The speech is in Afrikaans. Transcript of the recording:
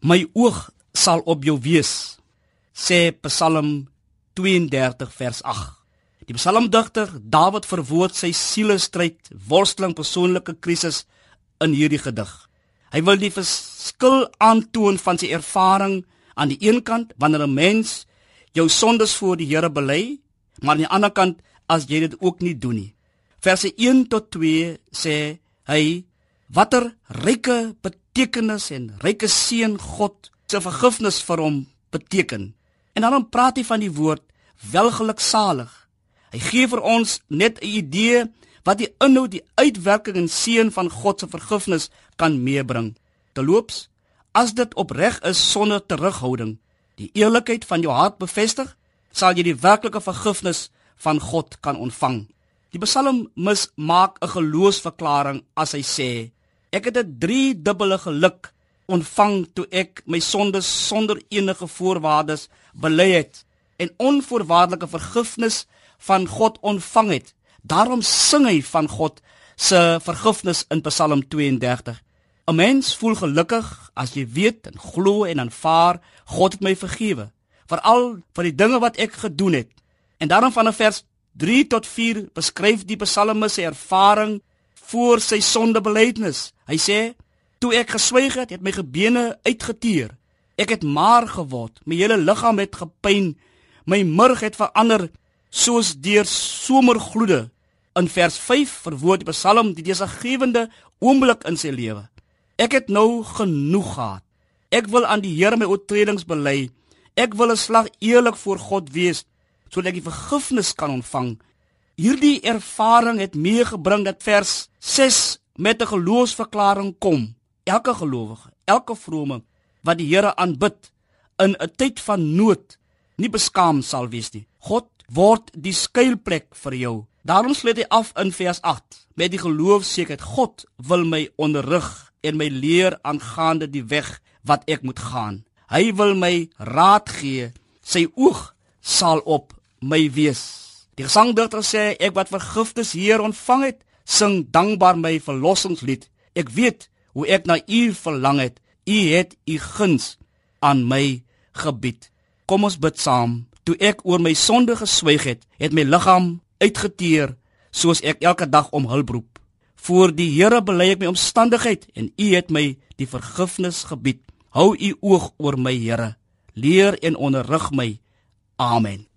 My oog sal op jou wees, sê Psalm 32 vers 8. Die psalmdigter Dawid verwoord sy sielestryd, worsteling, persoonlike krisis in hierdie gedig. Hy wil die verskil aantoon van sy ervaring aan die een kant wanneer 'n mens jou sondes voor die Here bely, maar aan die ander kant as jy dit ook nie doen nie. Verse 1 tot 2 sê hy watter ryke betekenis en ryke seën God se vergifnis vir hom beteken. En dan praat hy van die woord welgeluksalig. Hy gee vir ons net 'n idee wat die inhoud, die uitwerking en seën van God se vergifnis kan meebring. Teloops, as dit opreg is sonder terughouding, die eerlikheid van jou hart bevestig, sal jy die werklike vergifnis van God kan ontvang. Die psalmis maak 'n geloofsverklaring as hy sê: Ek het 'n driedubbele geluk ontvang toe ek my sondes sonder enige voorwaardes bely het en onvoorwaardelike vergifnis van God ontvang het. Daarom sing hy van God se vergifnis in Psalm 32. 'n Mens voel gelukkig as jy weet en glo en aanvaar God het my vergewe, vir die dinge wat ek gedoen het. En daarom van vers 3 tot 4 beskryf die psalmis sy ervaring voor sy sondebelydenis. Hy sê: "Toe ek geswyg het, het my gebene uitgeteer. Ek het maar geword. My hele liggaam het gepyn. My murg het verander soos deur somergloede. In vers 5 verwoord die Psalm die desaggewende oomblik in sy lewe. Ek het nou genoeg gehad. Ek wil aan die Here my oortredings bely. Ek wil 'n slag eerlik voor God wees sodat ek die vergifnis kan ontvang. Hierdie ervaring het meegebring dat vers 6 met 'n geloofsverklaring kom. Elke gelowige, elke vrome wat die Here aanbid in 'n tyd van nood, nie beskaam sal wees nie. God word die skuilplek vir jou. Daarom sluit hy af in vers 8 met die geloof sekerheid God wil my onderrig en my leer aangaande die weg wat ek moet gaan. Hy wil my raad gee. Sy oog sal op my wees. Die gesangdigter sê ek wat vergifnis hier ontvang het, sing dankbaar my verlossingslied. Ek weet hoe ek na U verlang het. U het U guns aan my gebied. Kom ons bid saam. Toe ek oor my sonde geswyg het, het my liggaam uitgeteer soos ek elke dag om hulp roep. Voor die Here bely ek my omstandigheid en U het my die vergifnis gebied. Hou U oog oor my, Here. Leer en onderrig my. Amen.